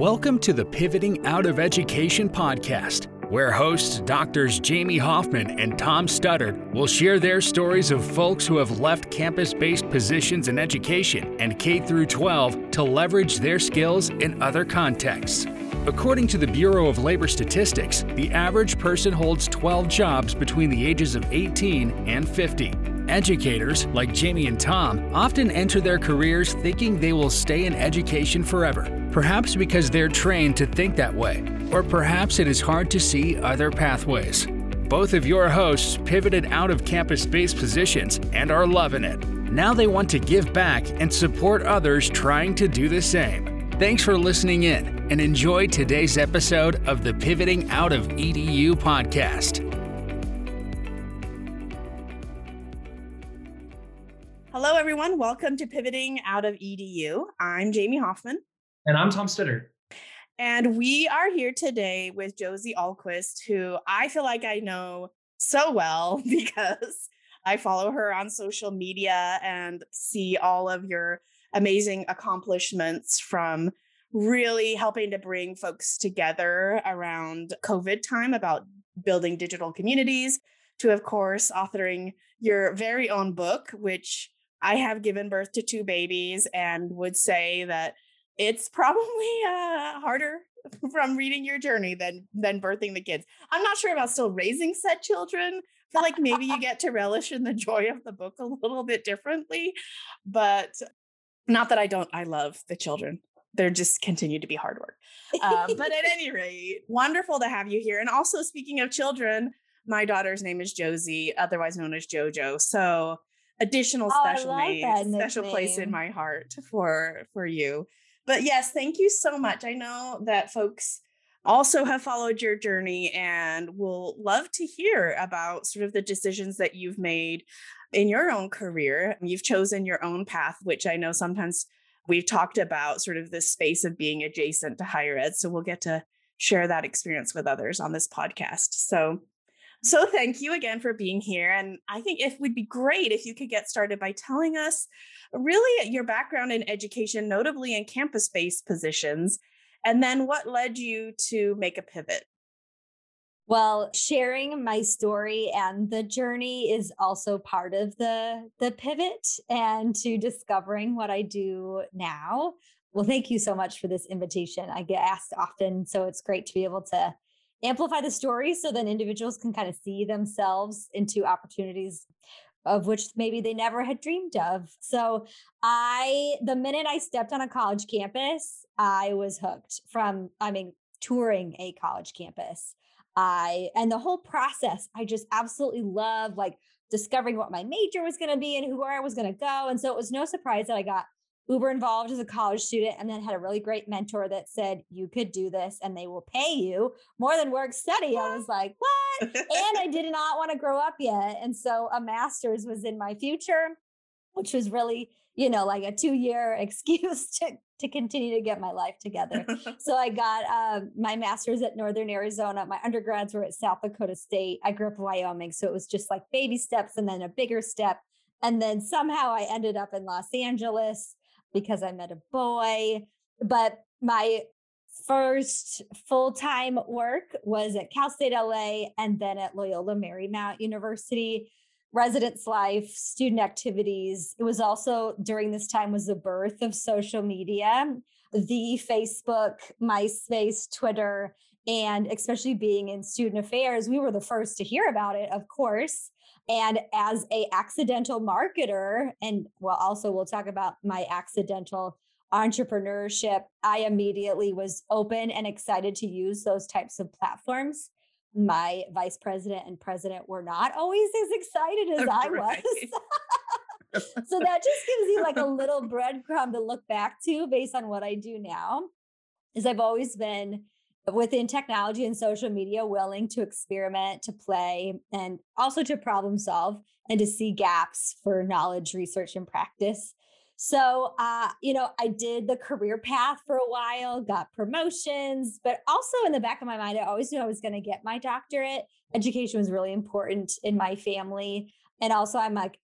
Welcome to the Pivoting Out of Education podcast, where hosts Doctors Jamie Hoffman and Tom Studdard will share their stories of folks who have left campus-based positions in education and K through 12 to leverage their skills in other contexts. According to the Bureau of Labor Statistics, the average person holds 12 jobs between the ages of 18 and 50. Educators, like Jamie and Tom, often enter their careers thinking they will stay in education forever, perhaps because they're trained to think that way, or perhaps it is hard to see other pathways. Both of your hosts pivoted out of campus based positions and are loving it. Now they want to give back and support others trying to do the same. Thanks for listening in and enjoy today's episode of the Pivoting Out of EDU podcast. Hello, everyone. Welcome to Pivoting Out of EDU. I'm Jamie Hoffman. And I'm Tom Studdard. And we are here today with Josie Ahlquist, who I feel like I know so well because I follow her on social media and see all of your amazing accomplishments from really helping to bring folks together around COVID time about building digital communities, to, of course, authoring your very own book, which I have given birth to two babies and would say that it's probably uh, harder from reading your journey than than birthing the kids. I'm not sure about still raising said children. I feel like maybe you get to relish in the joy of the book a little bit differently, but not that I don't. I love the children they're just continue to be hard work. Uh, but at any rate, wonderful to have you here. And also, speaking of children, my daughter's name is Josie, otherwise known as JoJo. So additional oh, special name, special place in my heart for for you. But yes, thank you so much. I know that folks also have followed your journey and will love to hear about sort of the decisions that you've made in your own career. You've chosen your own path, which I know sometimes we've talked about sort of this space of being adjacent to higher ed. So we'll get to share that experience with others on this podcast. So so thank you again for being here. And I think it would be great if you could get started by telling us really your background in education, notably in campus-based positions, and then what led you to make a pivot. Well, sharing my story and the journey is also part of the the pivot and to discovering what I do now. Well, thank you so much for this invitation. I get asked often, so it's great to be able to amplify the story so then individuals can kind of see themselves into opportunities of which maybe they never had dreamed of. So I the minute I stepped on a college campus, I was hooked from I mean touring a college campus. I and the whole process, I just absolutely love like discovering what my major was going to be and who where I was going to go. And so it was no surprise that I got uber involved as a college student and then had a really great mentor that said you could do this and they will pay you more than work study. I was like, what? and I did not want to grow up yet. And so a master's was in my future, which was really, you know, like a two year excuse to to continue to get my life together. so I got um, my master's at Northern Arizona. My undergrads were at South Dakota State. I grew up in Wyoming. So it was just like baby steps and then a bigger step. And then somehow I ended up in Los Angeles because I met a boy. But my first full time work was at Cal State LA and then at Loyola Marymount University residence life, student activities. It was also during this time was the birth of social media, the Facebook, MySpace, Twitter, and especially being in student affairs, we were the first to hear about it, of course. And as a accidental marketer, and well, also we'll talk about my accidental entrepreneurship, I immediately was open and excited to use those types of platforms my vice president and president were not always as excited as I was. so that just gives you like a little breadcrumb to look back to based on what I do now. Is I've always been within technology and social media willing to experiment, to play, and also to problem solve and to see gaps for knowledge, research, and practice. So, uh, you know, I did the career path for a while, got promotions, but also in the back of my mind, I always knew I was going to get my doctorate. Education was really important in my family. And also, I'm like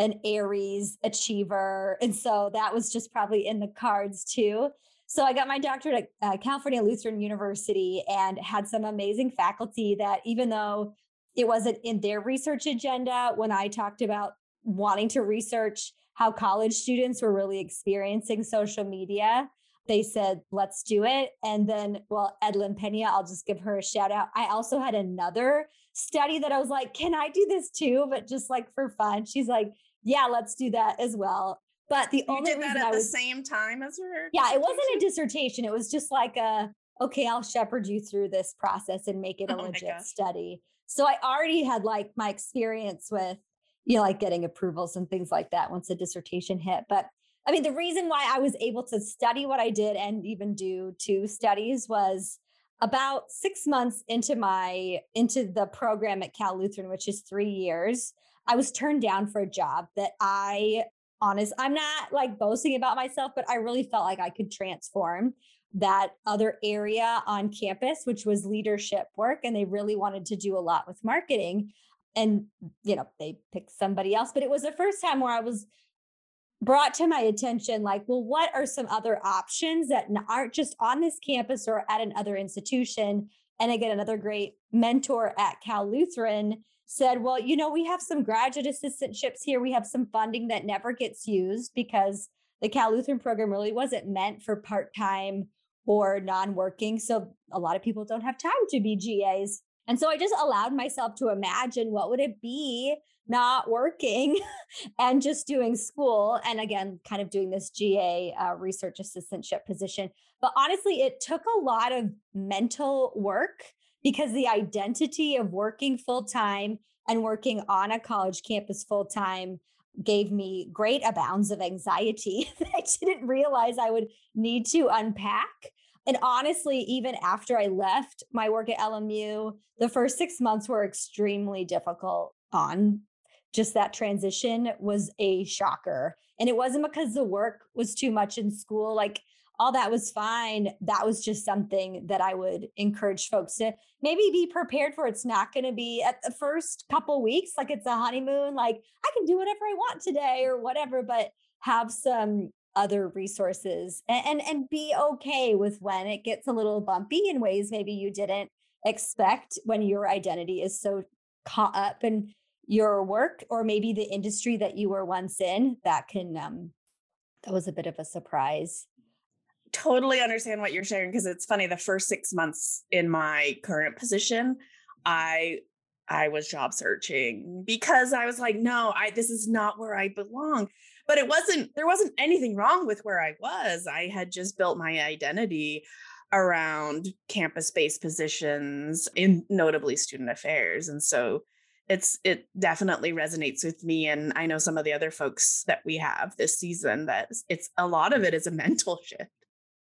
an Aries achiever. And so that was just probably in the cards too. So I got my doctorate at uh, California Lutheran University and had some amazing faculty that, even though it wasn't in their research agenda, when I talked about wanting to research how college students were really experiencing social media, they said, let's do it. And then, well, Edlyn Pena, I'll just give her a shout out. I also had another study that I was like, can I do this too? But just like for fun. She's like, yeah, let's do that as well. But the you only did that at the same time as her. Yeah, it wasn't a dissertation. It was just like a okay, I'll shepherd you through this process and make it a oh legit study. So I already had like my experience with you know like getting approvals and things like that once a dissertation hit. But I mean, the reason why I was able to study what I did and even do two studies was about six months into my into the program at Cal Lutheran, which is three years. I was turned down for a job that I honest. I'm not like boasting about myself, but I really felt like I could transform that other area on campus, which was leadership work. And they really wanted to do a lot with marketing. And, you know, they picked somebody else. But it was the first time where I was brought to my attention like, well, what are some other options that aren't just on this campus or at another institution? And again, another great mentor at Cal Lutheran said, Well, you know, we have some graduate assistantships here. We have some funding that never gets used because the Cal Lutheran program really wasn't meant for part time or non working. So a lot of people don't have time to be GAs. And so I just allowed myself to imagine what would it be not working and just doing school and again kind of doing this GA uh, research assistantship position. But honestly, it took a lot of mental work because the identity of working full time and working on a college campus full time gave me great abounds of anxiety that I didn't realize I would need to unpack. And honestly, even after I left my work at LMU, the first six months were extremely difficult on just that transition was a shocker. And it wasn't because the work was too much in school. Like all that was fine. That was just something that I would encourage folks to maybe be prepared for. It's not going to be at the first couple weeks like it's a honeymoon, like I can do whatever I want today or whatever, but have some other resources and, and, and be okay with when it gets a little bumpy in ways maybe you didn't expect when your identity is so caught up in your work or maybe the industry that you were once in that can um that was a bit of a surprise totally understand what you're sharing because it's funny the first 6 months in my current position I I was job searching because I was like no I this is not where I belong. But it wasn't there wasn't anything wrong with where I was. I had just built my identity around campus based positions in notably student affairs and so it's it definitely resonates with me and i know some of the other folks that we have this season that it's a lot of it is a mental shift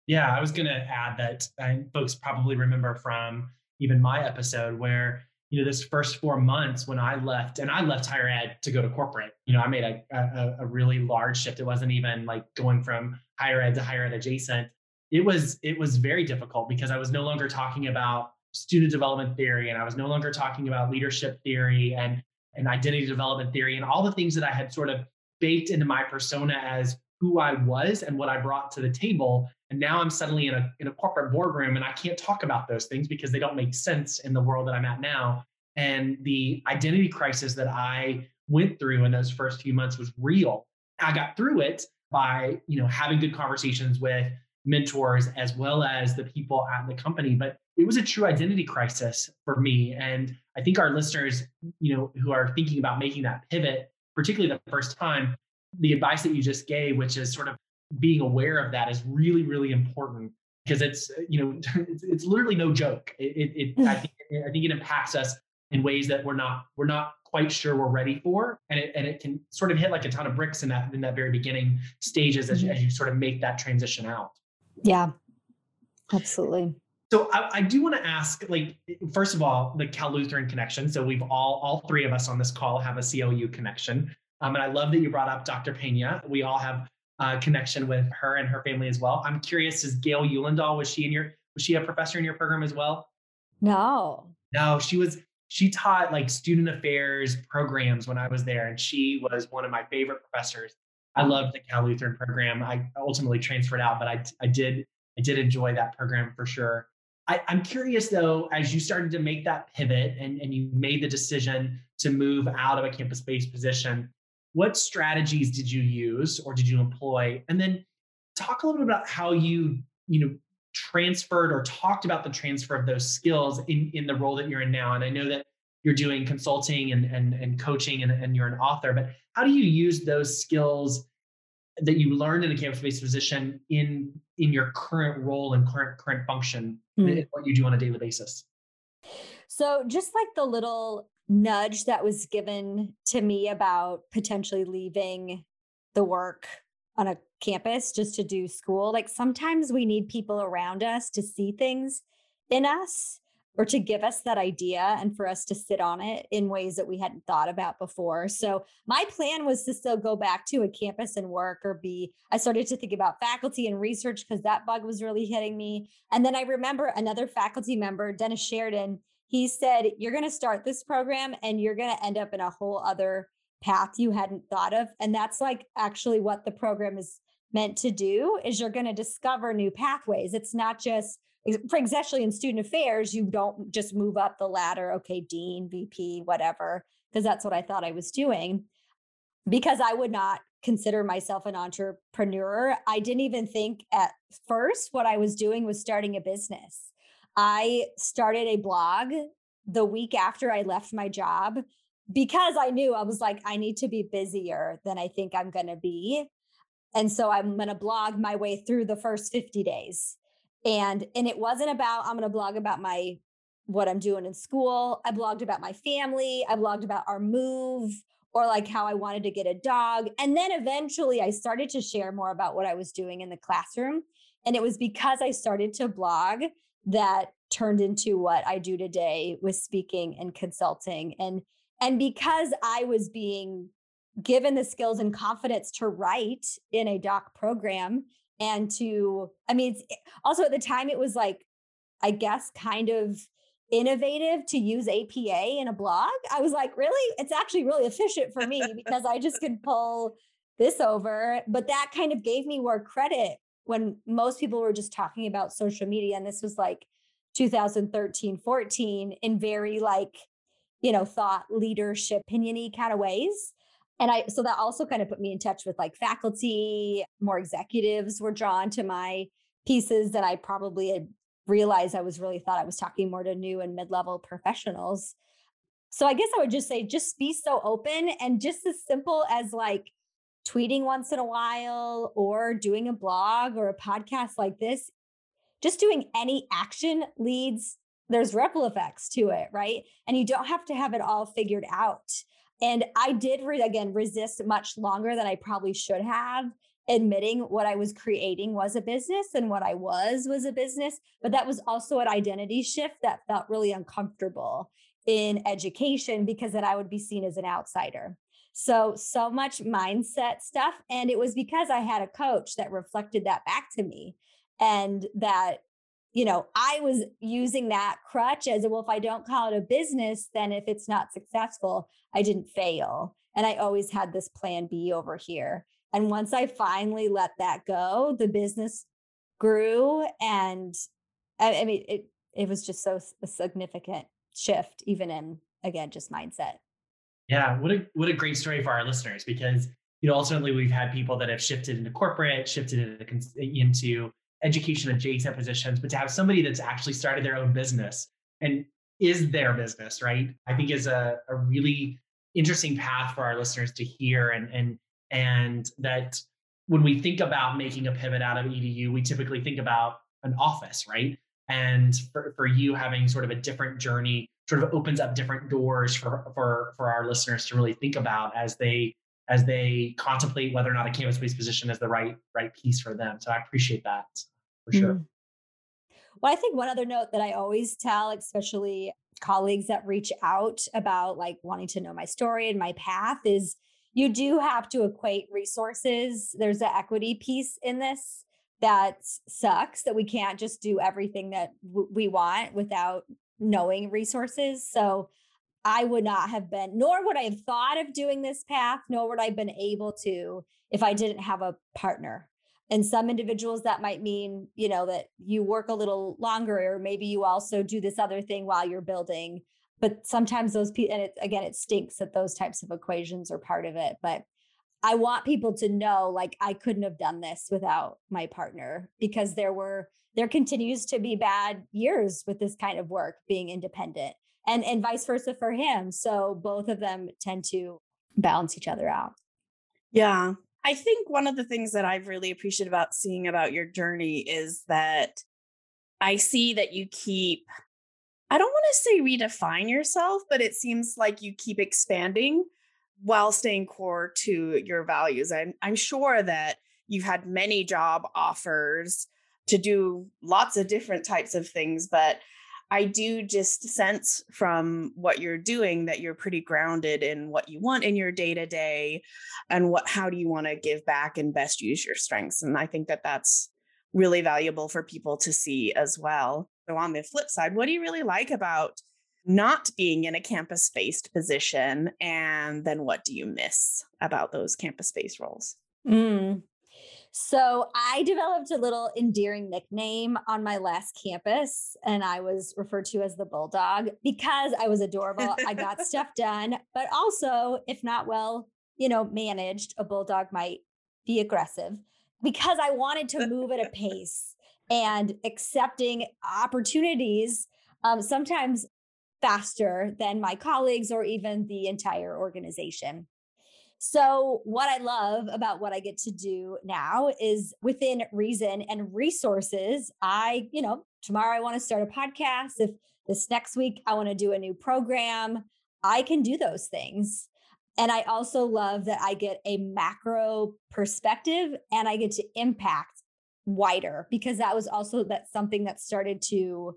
yeah, I was going to add that folks probably remember from even my episode where you know this first four months when I left and I left higher ed to go to corporate. You know, I made a, a, a really large shift. It wasn't even like going from higher ed to higher ed adjacent. It was it was very difficult because I was no longer talking about student development theory and I was no longer talking about leadership theory and and identity development theory and all the things that I had sort of baked into my persona as who I was and what I brought to the table. And now I'm suddenly in a in a corporate boardroom and I can't talk about those things because they don't make sense in the world that I'm at now. And the identity crisis that I went through in those first few months was real. I got through it by, you know, having good conversations with mentors as well as the people at the company, but it was a true identity crisis for me and I think our listeners, you know, who are thinking about making that pivot, particularly the first time, the advice that you just gave, which is sort of being aware of that, is really, really important because it's you know it's, it's literally no joke. It, it, it I think I think it impacts us in ways that we're not we're not quite sure we're ready for, and it and it can sort of hit like a ton of bricks in that in that very beginning stages as, mm-hmm. as you sort of make that transition out. Yeah, absolutely. So I, I, do want to ask, like, first of all, the Cal Lutheran connection. So we've all, all three of us on this call have a CLU connection. Um, and I love that you brought up Dr. Pena. We all have a connection with her and her family as well. I'm curious, is Gail Uellendahl, was she in your, was she a professor in your program as well? No. No, she was, she taught like student affairs programs when I was there. And she was one of my favorite professors. I loved the Cal Lutheran program. I ultimately transferred out, but I, I did I did enjoy that program for sure. I, am curious though, as you started to make that pivot and, and you made the decision to move out of a campus based position, what strategies did you use or did you employ? And then talk a little bit about how you, you know, transferred or talked about the transfer of those skills in, in the role that you're in now. And I know that you're doing consulting and, and, and coaching and, and you're an author, but how do you use those skills that you learned in a campus-based position in in your current role and current current function mm. what you do on a daily basis so just like the little nudge that was given to me about potentially leaving the work on a campus just to do school like sometimes we need people around us to see things in us or to give us that idea and for us to sit on it in ways that we hadn't thought about before. So my plan was to still go back to a campus and work or be I started to think about faculty and research because that bug was really hitting me. And then I remember another faculty member, Dennis Sheridan, he said you're going to start this program and you're going to end up in a whole other path you hadn't thought of and that's like actually what the program is meant to do is you're going to discover new pathways. It's not just especially in student affairs, you don't just move up the ladder, okay, dean, VP, whatever, because that's what I thought I was doing. Because I would not consider myself an entrepreneur. I didn't even think at first what I was doing was starting a business. I started a blog the week after I left my job because I knew I was like, I need to be busier than I think I'm going to be. And so I'm going to blog my way through the first 50 days. And and it wasn't about i'm going to blog about my what i'm doing in school. I blogged about my family i blogged about our move or like how i wanted to get a dog. And then eventually i started to share more about what i was doing in the classroom. And it was because i started to blog that turned into what i do today with speaking and consulting and and because i was being given the skills and confidence to write in a doc program and to i mean also at the time it was like i guess kind of innovative to use apa in a blog. I was like really? It's actually really efficient for me because i just could pull this over. But that kind of gave me more credit when most people were just talking about social media and this was like 2013 14 in very like you know thought leadership opiniony kind of ways and I, so that also kind of put me in touch with like faculty, more executives were drawn to my pieces that I probably had realized I was really thought I was talking more to new and mid level professionals. So I guess I would just say, just be so open and just as simple as like tweeting once in a while or doing a blog or a podcast like this, just doing any action leads, there's ripple effects to it, right? And you don't have to have it all figured out. And I did, re- again, resist much longer than I probably should have, admitting what I was creating was a business and what I was was a business. But that was also an identity shift that felt really uncomfortable in education because then I would be seen as an outsider. So, so much mindset stuff. And it was because I had a coach that reflected that back to me and that you know, I was using that crutch as well, if I don't call it a business, then if it's not successful, I didn't fail. And I always had this plan B over here. And once I finally let that go, the business grew. And I, I mean, it, it was just so a significant shift, even in, again, just mindset. Yeah. What a, what a great story for our listeners because, you know, ultimately we've had people that have shifted into corporate, shifted into, into education adjacent positions, but to have somebody that's actually started their own business and is their business, right? I think is a, a really interesting path for our listeners to hear and and and that when we think about making a pivot out of edu we typically think about an office right and for, for you having sort of a different journey sort of opens up different doors for for for our listeners to really think about as they as they contemplate whether or not a campus-based position is the right right piece for them so i appreciate that for sure. Mm-hmm. Well, I think one other note that I always tell, especially colleagues that reach out about like wanting to know my story and my path, is you do have to equate resources. There's an equity piece in this that sucks that we can't just do everything that w- we want without knowing resources. So I would not have been, nor would I have thought of doing this path, nor would I have been able to if I didn't have a partner and some individuals that might mean you know that you work a little longer or maybe you also do this other thing while you're building but sometimes those people and it, again it stinks that those types of equations are part of it but i want people to know like i couldn't have done this without my partner because there were there continues to be bad years with this kind of work being independent and and vice versa for him. So both of them tend to balance each other out. Yeah. I think one of the things that I've really appreciated about seeing about your journey is that I see that you keep, I don't want to say redefine yourself, but it seems like you keep expanding while staying core to your values. I'm, I'm sure that you've had many job offers to do lots of different types of things, but I do just sense from what you're doing that you're pretty grounded in what you want in your day to day and what how do you want to give back and best use your strengths and I think that that's really valuable for people to see as well. So on the flip side, what do you really like about not being in a campus based position and then what do you miss about those campus based roles? Mm, so I developed a little endearing nickname on my last campus, and I was referred to as the bulldog because I was adorable. I got stuff done, but also, if not well, you know, managed, a bulldog might be aggressive because I wanted to move at a pace and accepting opportunities um, sometimes faster than my colleagues or even the entire organization. So, what I love about what I get to do now is within reason and resources. I, you know, tomorrow I want to start a podcast. If this next week I want to do a new program, I can do those things. And I also love that I get a macro perspective and I get to impact wider because that was also that something that started to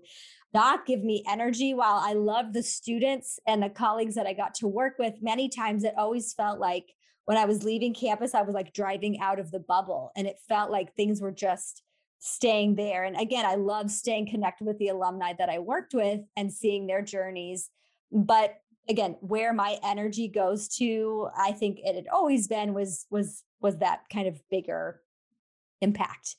not give me energy while I love the students and the colleagues that I got to work with. Many times it always felt like when I was leaving campus I was like driving out of the bubble and it felt like things were just staying there. And again I love staying connected with the alumni that I worked with and seeing their journeys. But again where my energy goes to I think it had always been was was was that kind of bigger impact.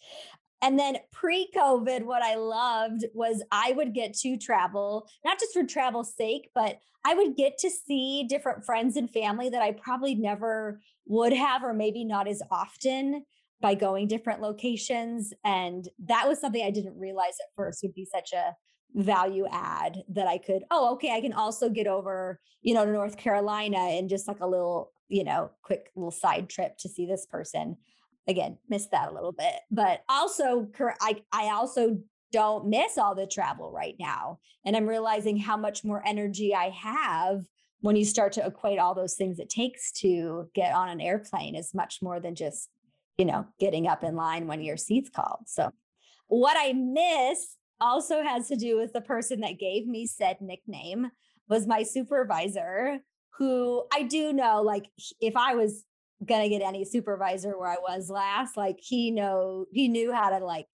And then pre COVID, what I loved was I would get to travel, not just for travel's sake, but I would get to see different friends and family that I probably never would have, or maybe not as often by going different locations. And that was something I didn't realize at first would be such a value add that I could, oh, okay, I can also get over, you know, to North Carolina and just like a little, you know, quick little side trip to see this person again missed that a little bit but also i i also don't miss all the travel right now and i'm realizing how much more energy i have when you start to equate all those things it takes to get on an airplane is much more than just you know getting up in line when your seat's called so. What i miss also has to do with the person that gave me said nickname was my supervisor who I do know like if I was gonna get any supervisor where I was last. Like he know he knew how to like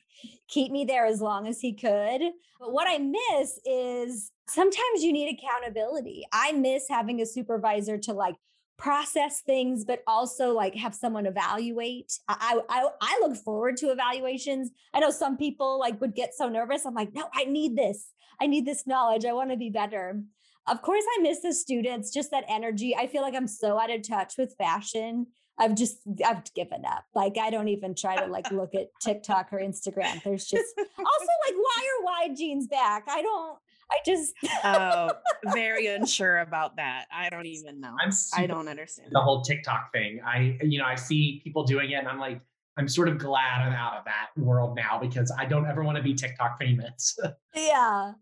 keep me there as long as he could. But what I miss is sometimes you need accountability. I miss having a supervisor to like process things, but also like have someone evaluate. I, I I look forward to evaluations. I know some people like would get so nervous. I'm like, no, I need this. I need this knowledge. I want to be better. Of course, I miss the students, just that energy. I feel like I'm so out of touch with fashion. I've just I've given up. Like I don't even try to like look at TikTok or Instagram. There's just also like why are wide jeans back? I don't I just oh very unsure about that. I don't even know. I'm I don't understand the whole TikTok thing. I you know I see people doing it and I'm like I'm sort of glad I'm out of that world now because I don't ever want to be TikTok famous. yeah.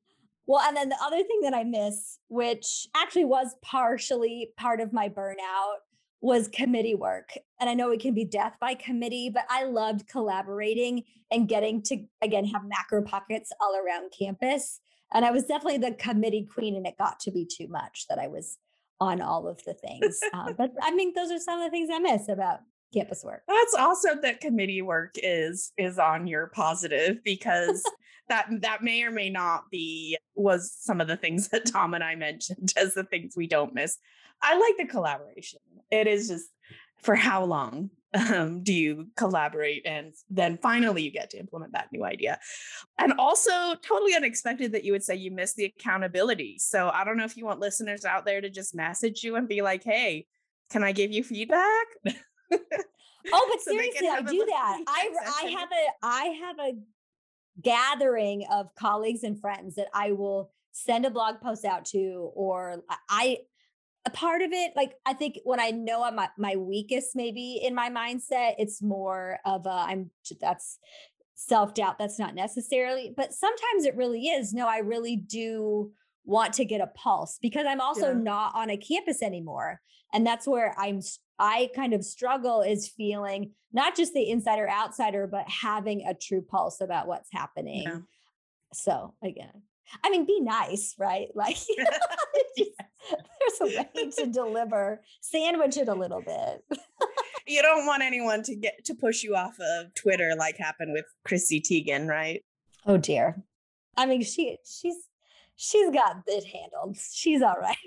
Well, and then the other thing that I miss, which actually was partially part of my burnout, was committee work. And I know it can be death by committee, but I loved collaborating and getting to, again, have macro pockets all around campus. And I was definitely the committee queen, and it got to be too much that I was on all of the things. Uh, but I mean, those are some of the things I miss about campus work. That's awesome that committee work is is on your positive because that that may or may not be was some of the things that Tom and I mentioned as the things we don't miss. I like the collaboration. It is just for how long um, do you collaborate? And then finally you get to implement that new idea. And also totally unexpected that you would say you miss the accountability. So i don't know if you want listeners out there to just message you and be like hey can i give you feedback? Oh but so seriously i do that. I i have a i have a gathering of colleagues and friends that i will send a blog post out to or i a part of it like i think when i know i'm my, my weakest maybe in my mindset it's more of a i'm that's self-doubt that's not necessarily but sometimes it really is no i really do want to get a pulse because i'm also yeah. not on a campus anymore and that's where i'm i kind of struggle is feeling not just the insider outsider but having a true pulse about what's happening yeah. so again I mean, be nice, right? Like, there's a way to deliver, sandwich it a little bit. you don't want anyone to get to push you off of Twitter like happened with Chrissy Teigen, right? Oh dear. I mean, she she's she's got it handled. She's all right.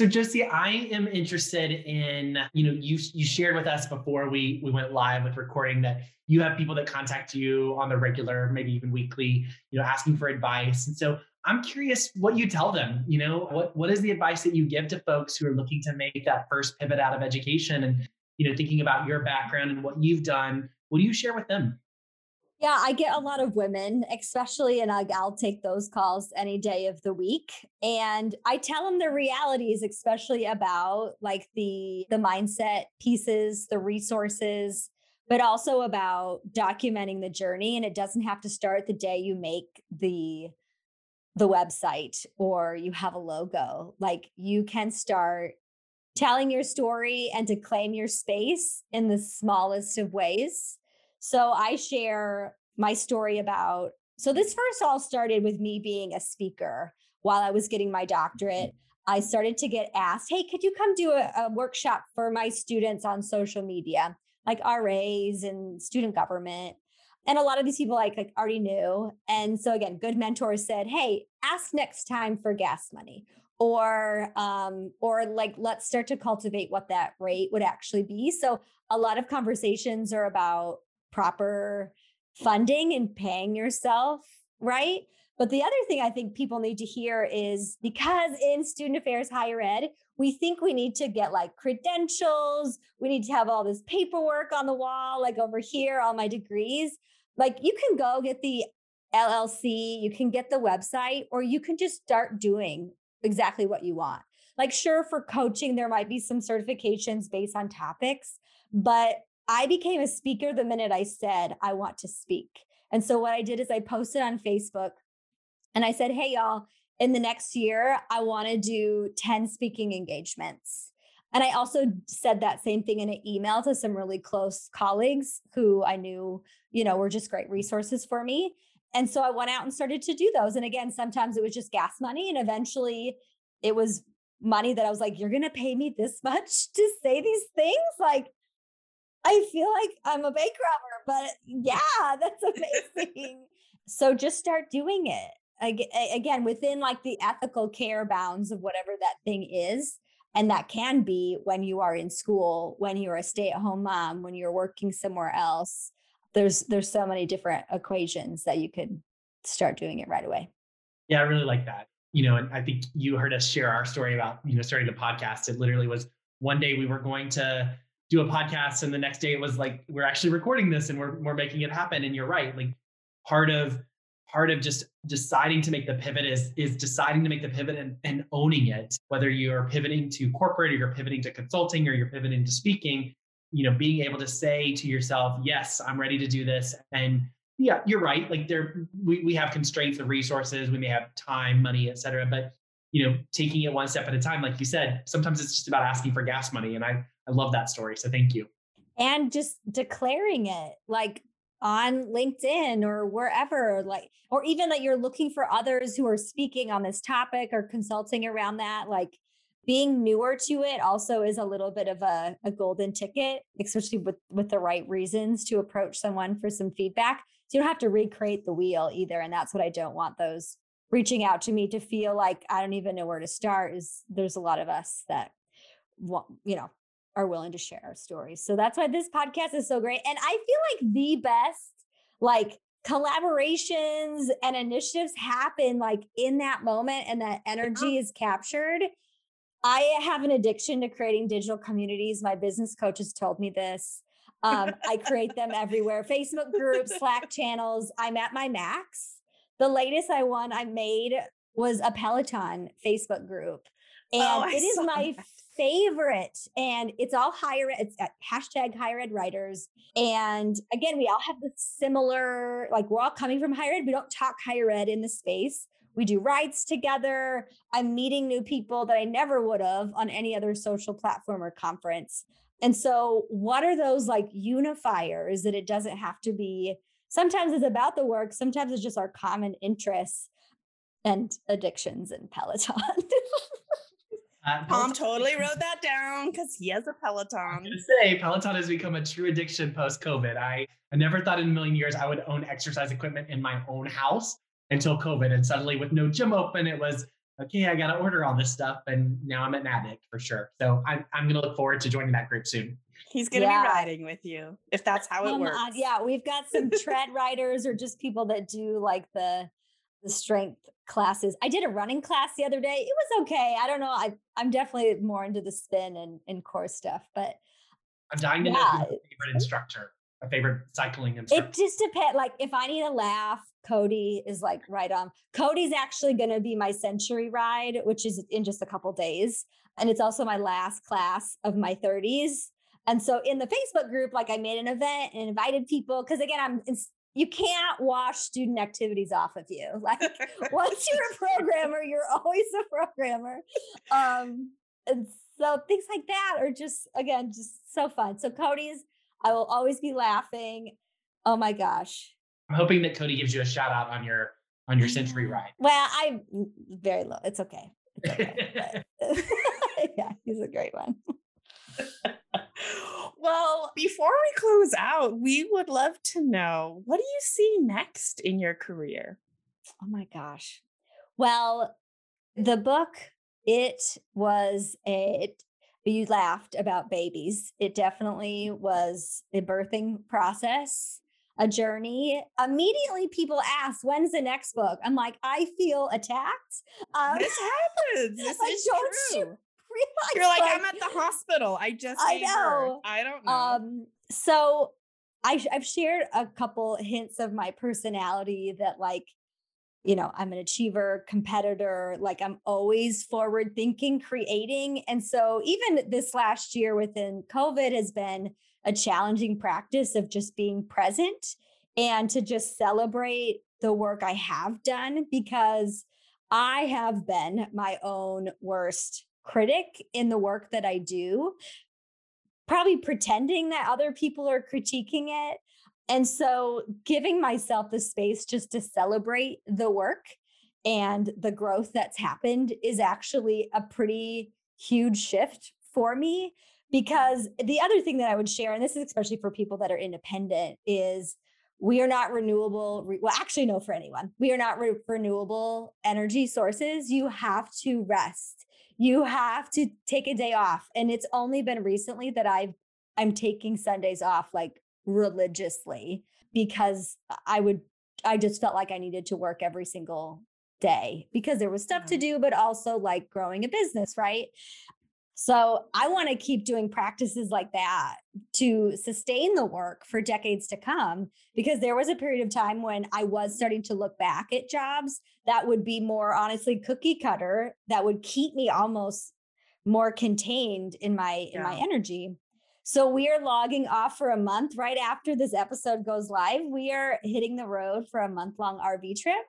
So Josie, I am interested in, you know, you you shared with us before we we went live with recording that you have people that contact you on the regular, maybe even weekly, you know, asking for advice. And so I'm curious what you tell them, you know, what what is the advice that you give to folks who are looking to make that first pivot out of education and, you know, thinking about your background and what you've done, what do you share with them? Yeah, I get a lot of women, especially, and I, will take those calls any day of the week. And I tell them the realities, especially about like the the mindset pieces, the resources, but also about documenting the journey. And it doesn't have to start the day you make the the website or you have a logo. Like you can start telling your story and to claim your space in the smallest of ways so I share my story about. So this first all started with me being a speaker while I was getting my doctorate. I started to get asked, hey, could you come do a, a workshop for my students on social media, like RAs and student government? And a lot of these people like, like already knew. And so again, good mentors said, hey, ask next time for gas money or um or like let's start to cultivate what that rate would actually be so a lot of conversations are about proper funding and paying yourself, right? But the other thing I think people need to hear is because in student affairs higher ed, we think we need to get like credentials, we need to have all this paperwork on the wall, like over here, all my degrees. Like you can go get the LLC, you can get the website, or you can just start doing exactly what you want. Like, sure, for coaching, there might be some certifications based on topics, but I became a speaker the minute I said, I want to speak. And so what I did is I posted on Facebook and I said, Hey, y'all, in the next year, I want to do 10 speaking engagements. And I also said that same thing in an email to some really close colleagues who I knew, you know, were just great resources for me. And so I went out and started to do those. And again, sometimes it was just gas money. And eventually it was money that I was like, you're going to pay me this much to say these things? Like, I feel like I'm a bank robber, but yeah, that's amazing. so just start doing it. Again, within like the ethical care bounds of whatever that thing is. And that can be when you are in school, when you're a stay-at-home mom, when you're working somewhere else. There's there's so many different equations that you could start doing it right away. Yeah, I really like that. You know, and I think you heard us share our story about, you know, starting the podcast. It literally was one day we were going to do a podcast and the next day it was like we're actually recording this and we're we're making it happen. And you're right like part of part of just deciding to make the pivot is is deciding to make the pivot and, and owning it whether you're pivoting to corporate or you're pivoting to consulting or you're pivoting to speaking you know being able to say to yourself yes i'm ready to do this. And yeah you're right like there we, we have constraints of resources we may have time money et cetera but you know taking it one step at a time like you said sometimes it's just about asking for gas money. And i I love that story. So thank you. And just declaring it like on LinkedIn or wherever, like, or even that you're looking for others who are speaking on this topic or consulting around that, like being newer to it also is a little bit of a, a golden ticket, especially with, with the right reasons to approach someone for some feedback. So you don't have to recreate the wheel either. And that's what I don't want those reaching out to me to feel like I don't even know where to start is there's a lot of us that want, you know, are willing to share our stories. So that's why this podcast is so great. And I feel like the best, like collaborations and initiatives happen like in that moment and that energy is captured. I have an addiction to creating digital communities. My business coaches told me this. Um, I create them everywhere Facebook groups, Slack channels. I'm at my max. The latest I won I made was a Peloton Facebook group. And oh, it is my that favorite. And it's all higher, it's at hashtag higher ed riders. And again, we all have the similar, like we're all coming from higher ed. We don't talk higher ed in the space. We do rides together. I'm meeting new people that I never would have on any other social platform or conference. And so, what are those like unifiers that it doesn't have to be? Sometimes it's about the work, sometimes it's just our common interests and addictions and Peloton. Uh, Tom totally wrote that down because he has a Peloton. I'm say Peloton has become a true addiction post COVID. I, I never thought in a million years I would own exercise equipment in my own house until COVID. And suddenly, with no gym open, it was okay, I got to order all this stuff. And now I'm an addict for sure. So I'm, I'm going to look forward to joining that group soon. He's going to yeah. be riding with you if that's how it works. yeah, we've got some tread riders or just people that do like the the strength classes. I did a running class the other day. It was okay. I don't know. I I'm definitely more into the spin and, and core stuff, but I'm dying to yeah. know favorite instructor, a favorite cycling instructor. It just depends. Like if I need a laugh, Cody is like right on. Cody's actually going to be my century ride, which is in just a couple days, and it's also my last class of my 30s. And so in the Facebook group, like I made an event and invited people because again, I'm you can't wash student activities off of you. Like once you're a programmer, you're always a programmer. Um, and so things like that are just again just so fun. So Cody's, I will always be laughing. Oh my gosh. I'm hoping that Cody gives you a shout out on your on your century ride. Well, I'm very low. It's okay. It's okay. yeah, he's a great one. Well, before we close out, we would love to know what do you see next in your career? Oh my gosh. Well, the book, it was a, you laughed about babies. It definitely was a birthing process, a journey. Immediately, people ask, when's the next book? I'm like, I feel attacked. Um, this happens. This is true realize you're like, I'm at the hospital. I just I know. I don't know. Um, so I I've shared a couple hints of my personality that like you know, I'm an achiever, competitor, like I'm always forward thinking, creating. And so even this last year within COVID has been a challenging practice of just being present and to just celebrate the work I have done because I have been my own worst critic in the work that I do, probably pretending that other people are critiquing it. And so giving myself the space just to celebrate the work and the growth that's happened is actually a pretty huge shift for me. Because the other thing that I would share, and this is especially for people that are independent, is we are not renewable. Well, actually, no, for anyone, we are not re- renewable energy sources. You have to rest you have to take a day off. And it's only been recently that I've I'm taking Sundays off like religiously because I would I just felt like I needed to work every single day because there was stuff to do, but also like growing a business, right? So I want to keep doing practices like that to sustain the work for decades to come because there was a period of time when I was starting to look back at jobs that would be more honestly cookie cutter that would keep me almost more contained in my yeah. in my energy. So we are logging off for a month right after this episode goes live. We are hitting the road for a month long RV trip.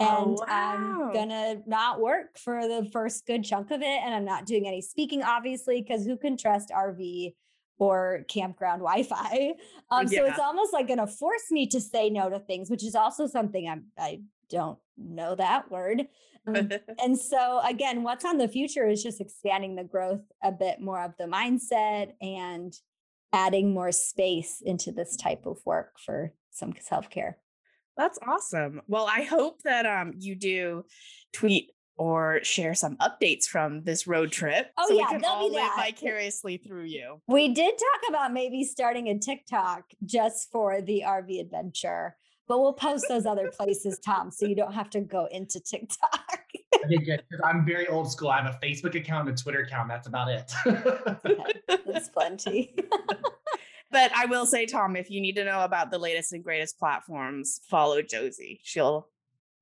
Oh, and oh, wow. I'm gonna not work for the first good chunk of it. And I'm not doing any speaking, obviously, because who can trust RV or campground Wi-Fi? Um, yeah. So it's almost like gonna force me to say no to things, which is also something I'm I don't know that word. Um, and so again, what's on the future is just expanding the growth a bit more of the mindset and adding more space into this type of work for some self-care. That's awesome. Well, I hope that um you do tweet or share some updates from this road trip. Oh, so yeah, we can there'll all be live that. vicariously through you. We did talk about maybe starting a TikTok just for the RV adventure, but we'll post those other places, Tom, so you don't have to go into TikTok. Okay, good. 'cause I'm very old school. I have a Facebook account and a Twitter account. That's about it. That's plenty. But I will say, Tom, if you need to know about the latest and greatest platforms, follow Josie. She'll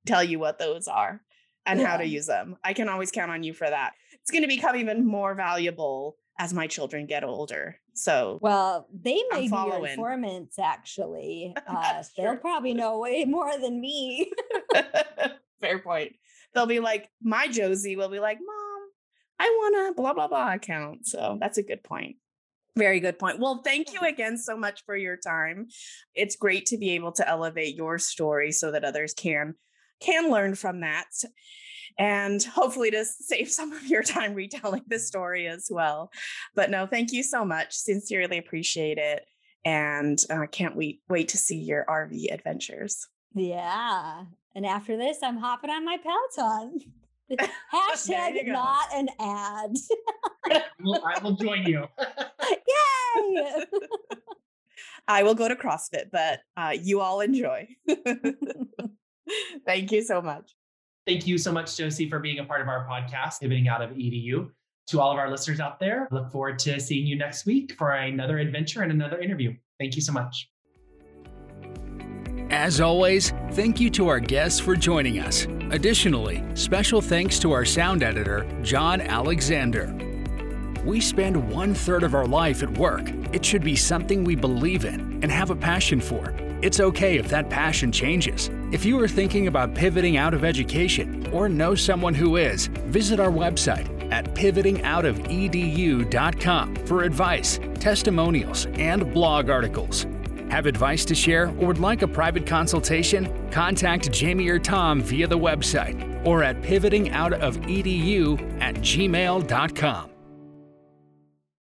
tell you what those are and how to use them. I can always count on you for that. It's going to become even more valuable as my children get older. So, Well, they may be your informants, actually. Uh, they'll probably know way more than me. fair point. They'll be like, my Josie will be like, Mom, I want a blah, blah, blah account. So that's a good point. Very good point. Well, thank you again so much for your time. It's great to be able to elevate your story so that others can can learn from that and hopefully to save some of your time retelling the story as well. But no, thank you so much. Sincerely appreciate it and uh, can't wait wait to see your RV adventures. yeah. And after this, I'm hopping on my Peloton. Hashtag not an ad. I will- I will join you. Yay! I will go to CrossFit, but uh, you all enjoy. Thank you so much. Thank you so much, Josie, for being a part of our podcast, Pivoting Out of EDU. To all of our listeners out there, look forward to seeing you next week for another adventure and another interview. Thank you so much. As always, thank you to our guests for joining us. Additionally, special thanks to our sound editor, John Alexander. We spend one third of our life at work. It should be something we believe in and have a passion for. It's okay if that passion changes. If you are thinking about pivoting out of education or know someone who is, visit our website at pivotingoutofedu.com for advice, testimonials, and blog articles. Have advice to share or would like a private consultation? Contact Jamie or Tom via the website or at pivotingoutofedu at gmail.com.